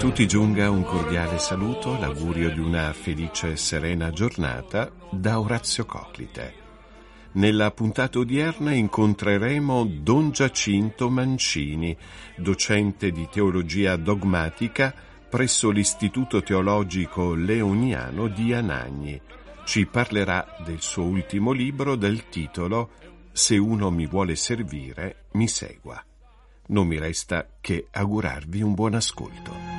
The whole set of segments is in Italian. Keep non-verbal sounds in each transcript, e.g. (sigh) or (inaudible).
tutti giunga un cordiale saluto, l'augurio di una felice e serena giornata da Orazio Coclite. Nella puntata odierna incontreremo Don Giacinto Mancini, docente di teologia dogmatica presso l'Istituto Teologico Leoniano di Anagni. Ci parlerà del suo ultimo libro dal titolo Se uno mi vuole servire, mi segua. Non mi resta che augurarvi un buon ascolto.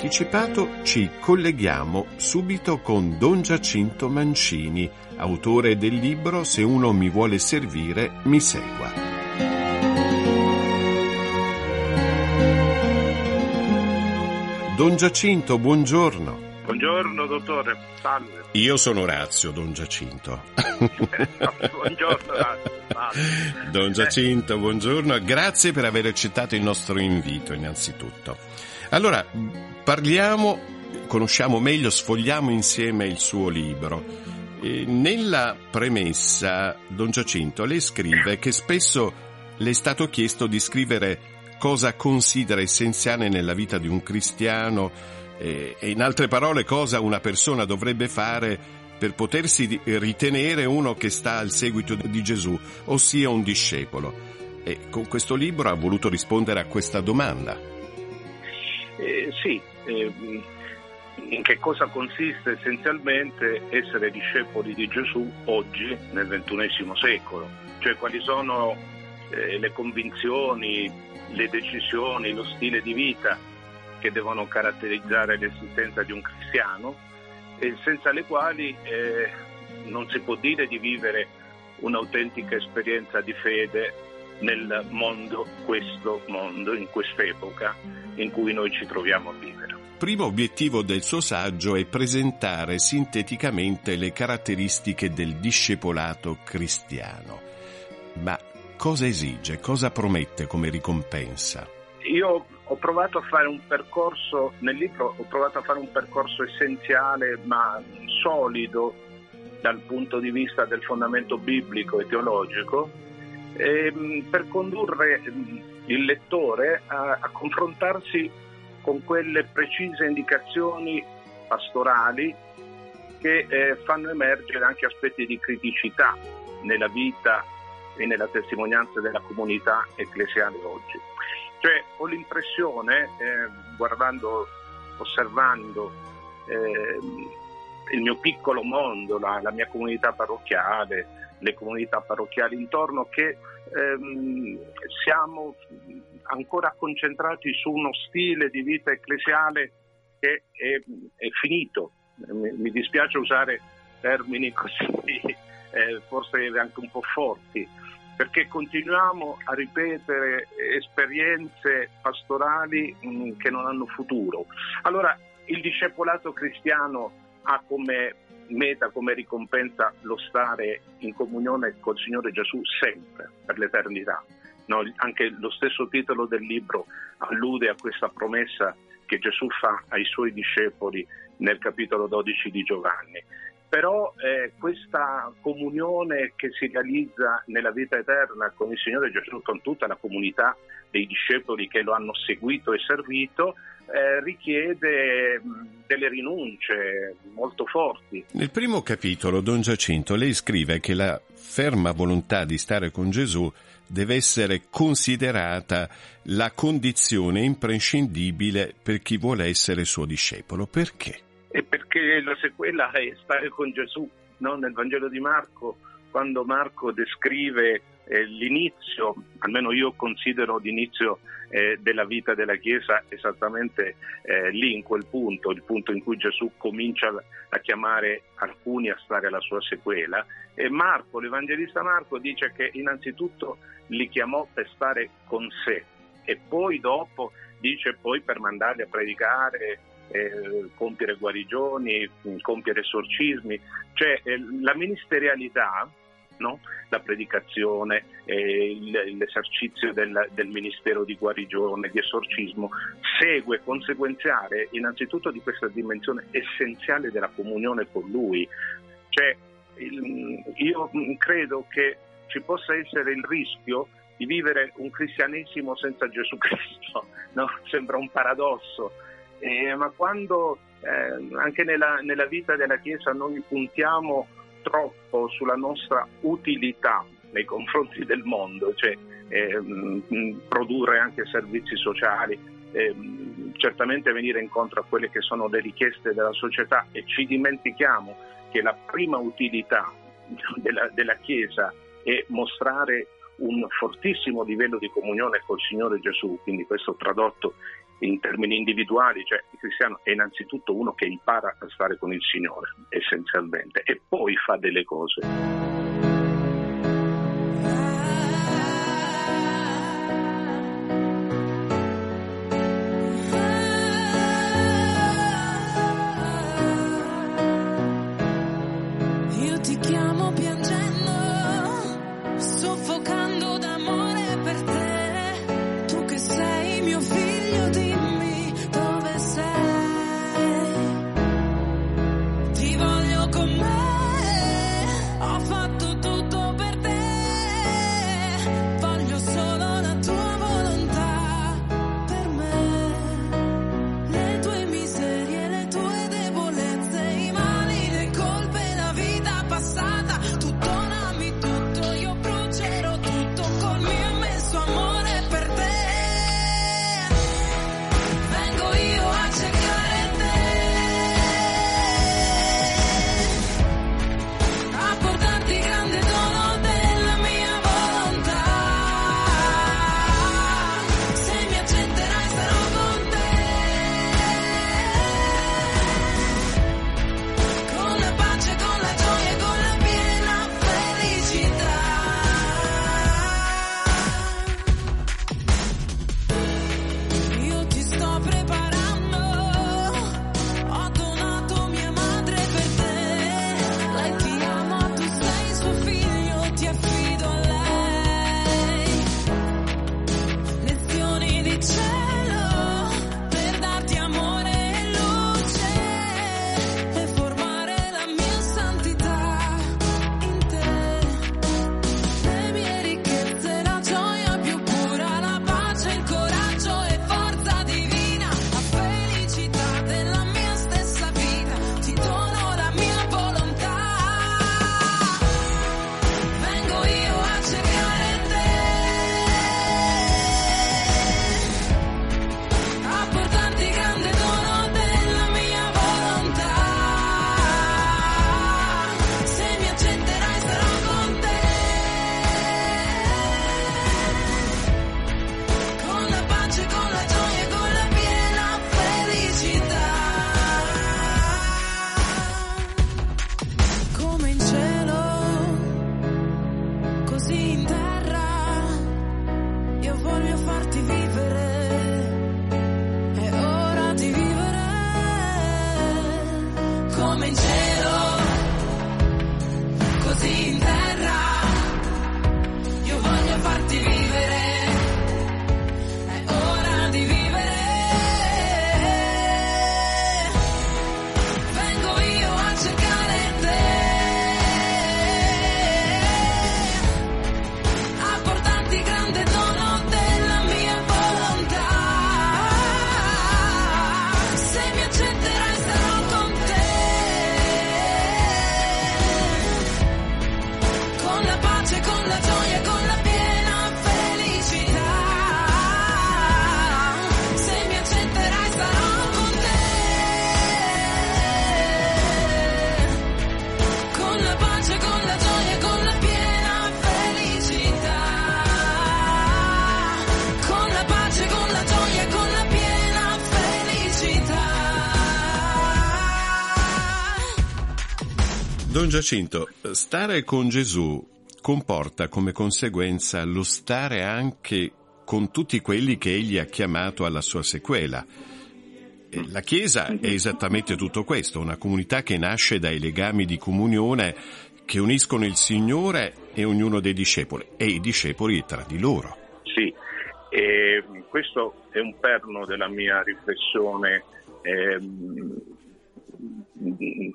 Anticipato ci colleghiamo subito con Don Giacinto Mancini, autore del libro Se uno mi vuole servire, mi segua. Don Giacinto, buongiorno. Buongiorno dottore, salve. Io sono Orazio, Don Giacinto. (laughs) Buongiorno, salve. Don Giacinto, buongiorno. Grazie per aver accettato il nostro invito, innanzitutto. Allora, parliamo, conosciamo meglio, sfogliamo insieme il suo libro. E nella premessa, Don Giacinto, lei scrive che spesso le è stato chiesto di scrivere cosa considera essenziale nella vita di un cristiano e, in altre parole cosa una persona dovrebbe fare per potersi ritenere uno che sta al seguito di Gesù, ossia un discepolo. E con questo libro ha voluto rispondere a questa domanda. Eh, sì, eh, in che cosa consiste essenzialmente essere discepoli di Gesù oggi nel XXI secolo? Cioè quali sono eh, le convinzioni, le decisioni, lo stile di vita che devono caratterizzare l'esistenza di un cristiano e senza le quali eh, non si può dire di vivere un'autentica esperienza di fede nel mondo, questo mondo, in quest'epoca in cui noi ci troviamo a vivere. Primo obiettivo del suo saggio è presentare sinteticamente le caratteristiche del discepolato cristiano. Ma cosa esige, cosa promette come ricompensa? Io ho provato a fare un percorso, nel libro ho provato a fare un percorso essenziale ma solido dal punto di vista del fondamento biblico e teologico ehm, per condurre il lettore a, a confrontarsi con quelle precise indicazioni pastorali che eh, fanno emergere anche aspetti di criticità nella vita e nella testimonianza della comunità ecclesiale oggi. Cioè ho l'impressione, eh, guardando, osservando eh, il mio piccolo mondo, la, la, mia comunità parrocchiale, le comunità parrocchiali intorno, che ehm, siamo ancora concentrati su uno stile di vita ecclesiale che è, è finito. Mi, mi dispiace usare termini così (laughs) eh, forse anche un po' forti, perché continuiamo a ripetere esperienze pastorali mh, mm, che non hanno futuro. Allora, il discepolato cristiano ha come meta, come ricompensa lo stare in comunione col Signore Gesù sempre, per l'eternità. No, anche lo stesso titolo del libro allude a questa promessa che Gesù fa ai suoi discepoli nel capitolo 12 di Giovanni però eh, questa comunione che si realizza nella vita eterna con il Signore Gesù, con tutta la comunità dei discepoli che lo hanno seguito e servito, eh, richiede delle rinunce molto forti. Nel primo capitolo, Don Giacinto, lei scrive che la ferma volontà di stare con Gesù deve essere considerata la condizione imprescindibile per chi vuole essere suo discepolo. Perché? E perché la sequela è stare con Gesù. No? Nel Vangelo di Marco, quando Marco descrive eh, l'inizio, almeno io considero l'inizio eh, della vita della Chiesa esattamente eh, lì, in quel punto, il punto in cui Gesù comincia a chiamare alcuni a stare alla sua sequela. E Marco, l'Evangelista Marco, dice che innanzitutto li chiamò per stare con sé e poi dopo dice poi per mandarli a predicare, eh, compiere guarigioni, compiere esorcismi, cioè eh, la ministerialità no? la predicazione, eh, l'esercizio del, del, ministero di guarigione, di esorcismo, segue conseguenziale innanzitutto di questa dimensione essenziale della comunione con Lui. Cioè, io credo che ci possa essere il rischio di vivere un cristianesimo senza Gesù Cristo, (laughs) no? sembra un paradosso, eh, ma quando eh, anche nella, nella, vita della Chiesa noi puntiamo troppo sulla nostra utilità nei confronti del mondo, cioè ehm, produrre anche servizi sociali, ehm, certamente venire incontro a quelle che sono le richieste della società e ci dimentichiamo che la prima utilità della, della Chiesa è mostrare un fortissimo livello di comunione col Signore Gesù, quindi questo tradotto in termini individuali, cioè il cristiano è innanzitutto uno che impara a stare con il Signore, essenzialmente, e poi fa delle cose. Don Giacinto, stare con Gesù comporta come conseguenza lo stare anche con tutti quelli che egli ha chiamato alla sua sequela. La Chiesa è esattamente tutto questo, una comunità che nasce dai legami di comunione che uniscono il Signore e ognuno dei discepoli e i discepoli tra di loro. Sì, questo è un perno della mia riflessione eh,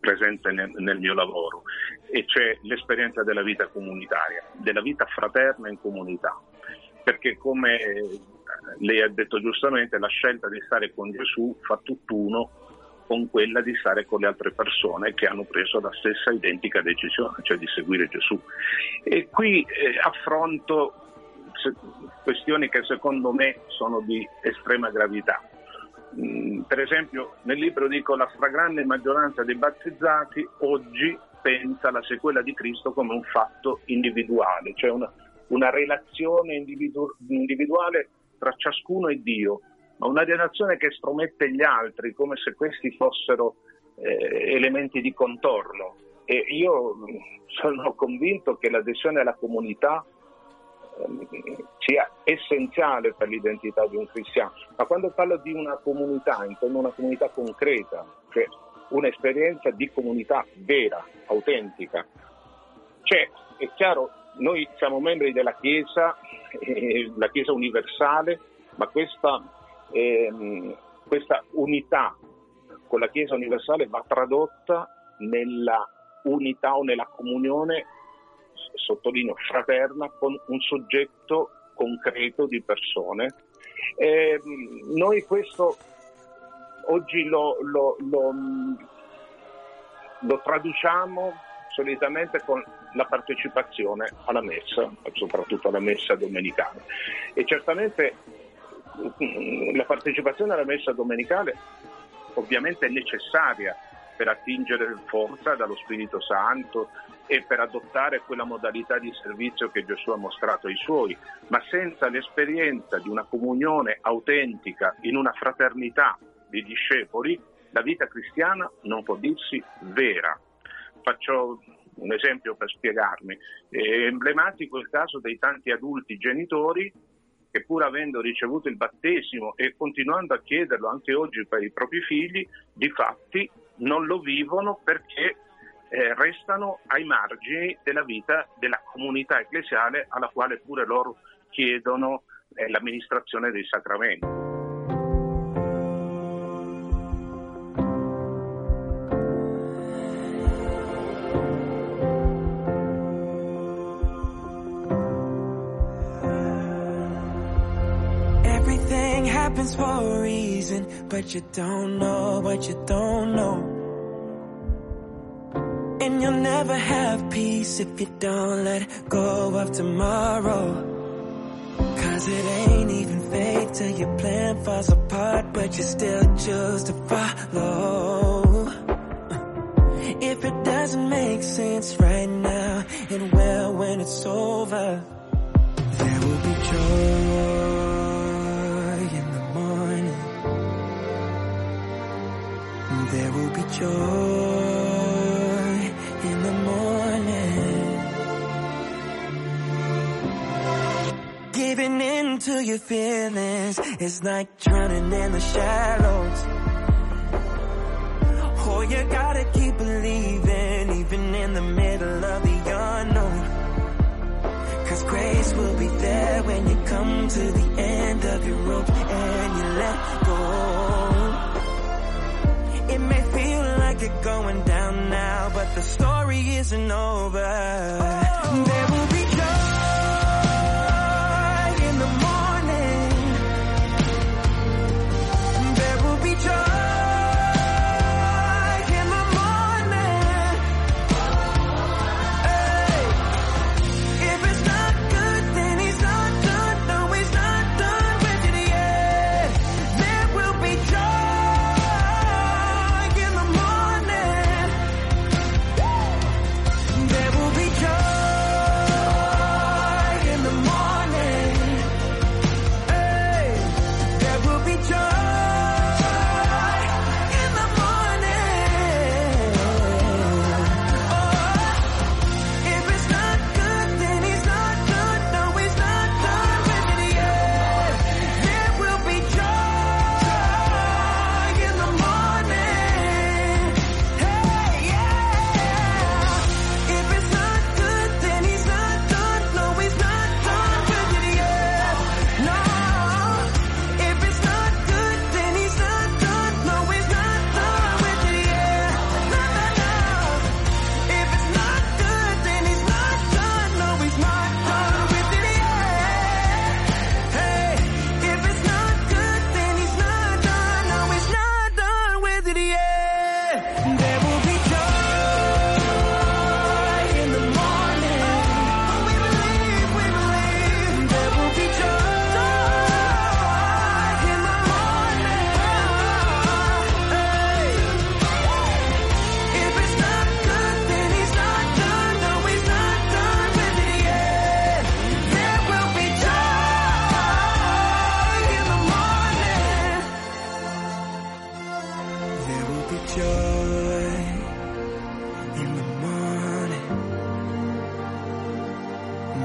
presente nel, nel, mio lavoro e c'è l'esperienza della vita comunitaria, della vita fraterna in comunità, perché come lei ha detto giustamente, la scelta di stare con Gesù fa tutt'uno con quella di stare con le altre persone che hanno preso la stessa identica decisione, cioè di seguire Gesù. E qui eh, affronto questioni che secondo me sono di estrema gravità. Mm, per esempio nel libro dico la stragrande maggioranza dei battezzati oggi pensa alla sequela di Cristo come un fatto individuale, cioè una, una relazione individu- individuale tra ciascuno e Dio, ma una relazione che estromette gli altri come se questi fossero eh, elementi di contorno. E io sono convinto che l'adesione alla comunità sia essenziale per l'identità di un cristiano, ma quando parlo di una comunità intendo una comunità concreta, cioè un'esperienza di comunità vera, autentica. Cioè, è chiaro, noi siamo membri della Chiesa, eh, la Chiesa universale, ma questa, eh, questa unità con la Chiesa universale va tradotta nella unità o nella comunione, sottolineo, fraterna con un soggetto concreto di persone. Eh, noi questo oggi lo, lo, lo, lo traduciamo solitamente con la partecipazione alla messa, soprattutto alla messa domenicale. E certamente mm, la partecipazione alla messa domenicale ovviamente è necessaria per attingere forza dallo Spirito Santo e per adottare quella modalità di servizio che Gesù ha mostrato ai suoi, ma senza l'esperienza di una comunione autentica in una fraternità di discepoli, la vita cristiana non può dirsi vera. Faccio un esempio per spiegarmi. È emblematico il caso dei tanti adulti genitori che pur avendo ricevuto il battesimo e continuando a chiederlo anche oggi per i propri figli, di fatti non lo vivono perché eh, restano ai margini della vita della comunità ecclesiale alla quale pure loro chiedono eh, l'amministrazione dei sacramenti. happens for a reason, but you don't know what you don't know. You'll never have peace if you don't let go of tomorrow. Cause it ain't even fate till your plan falls apart, but you still choose to follow. If it doesn't make sense right now, it will when it's over. There will be joy. In the morning. There will be joy Giving in to your feelings is like drowning in the shallows. Oh, you gotta keep believing, even in the middle of the unknown. Cause grace will be there when you come to the end of your rope and you let go. It may feel like you're going down now, but the story isn't over. Oh.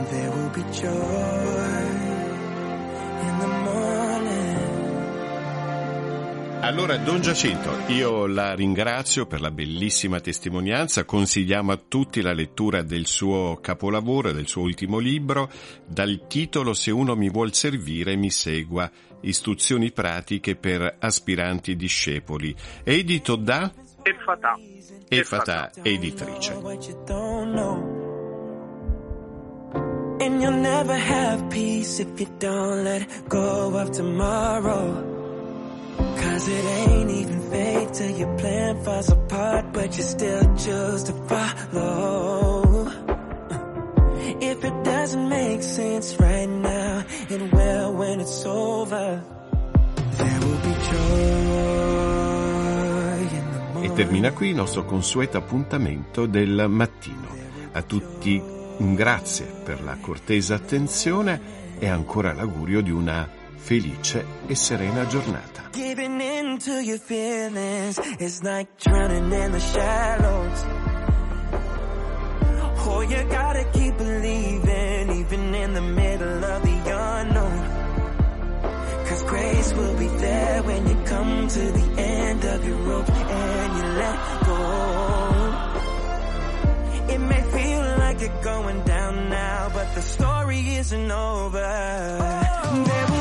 There will be joy in the morning. Allora, Don Giacinto, io la ringrazio per la bellissima testimonianza, consigliamo a tutti la lettura del suo capolavoro, del suo ultimo libro, dal titolo Se uno mi vuol servire mi segua, istruzioni pratiche per aspiranti discepoli, edito da E fatà. E Fatà Editrice. And you'll never have peace if you don't let go of tomorrow. Cause it ain't even fate till your plan falls apart, but you still choose to follow. (laughs) If it doesn't make sense right now, it will when it's over. There will be joy. E termina qui il nostro consueto appuntamento del mattino. A tutti un grazie per la cortesa attenzione e ancora l'augurio di una felice e serena giornata. Giving in to your feelings is like drowning in the shallows. Oh, you gotta grace will be there when you come to the end of your rope and you let going down now, but the story isn't over. There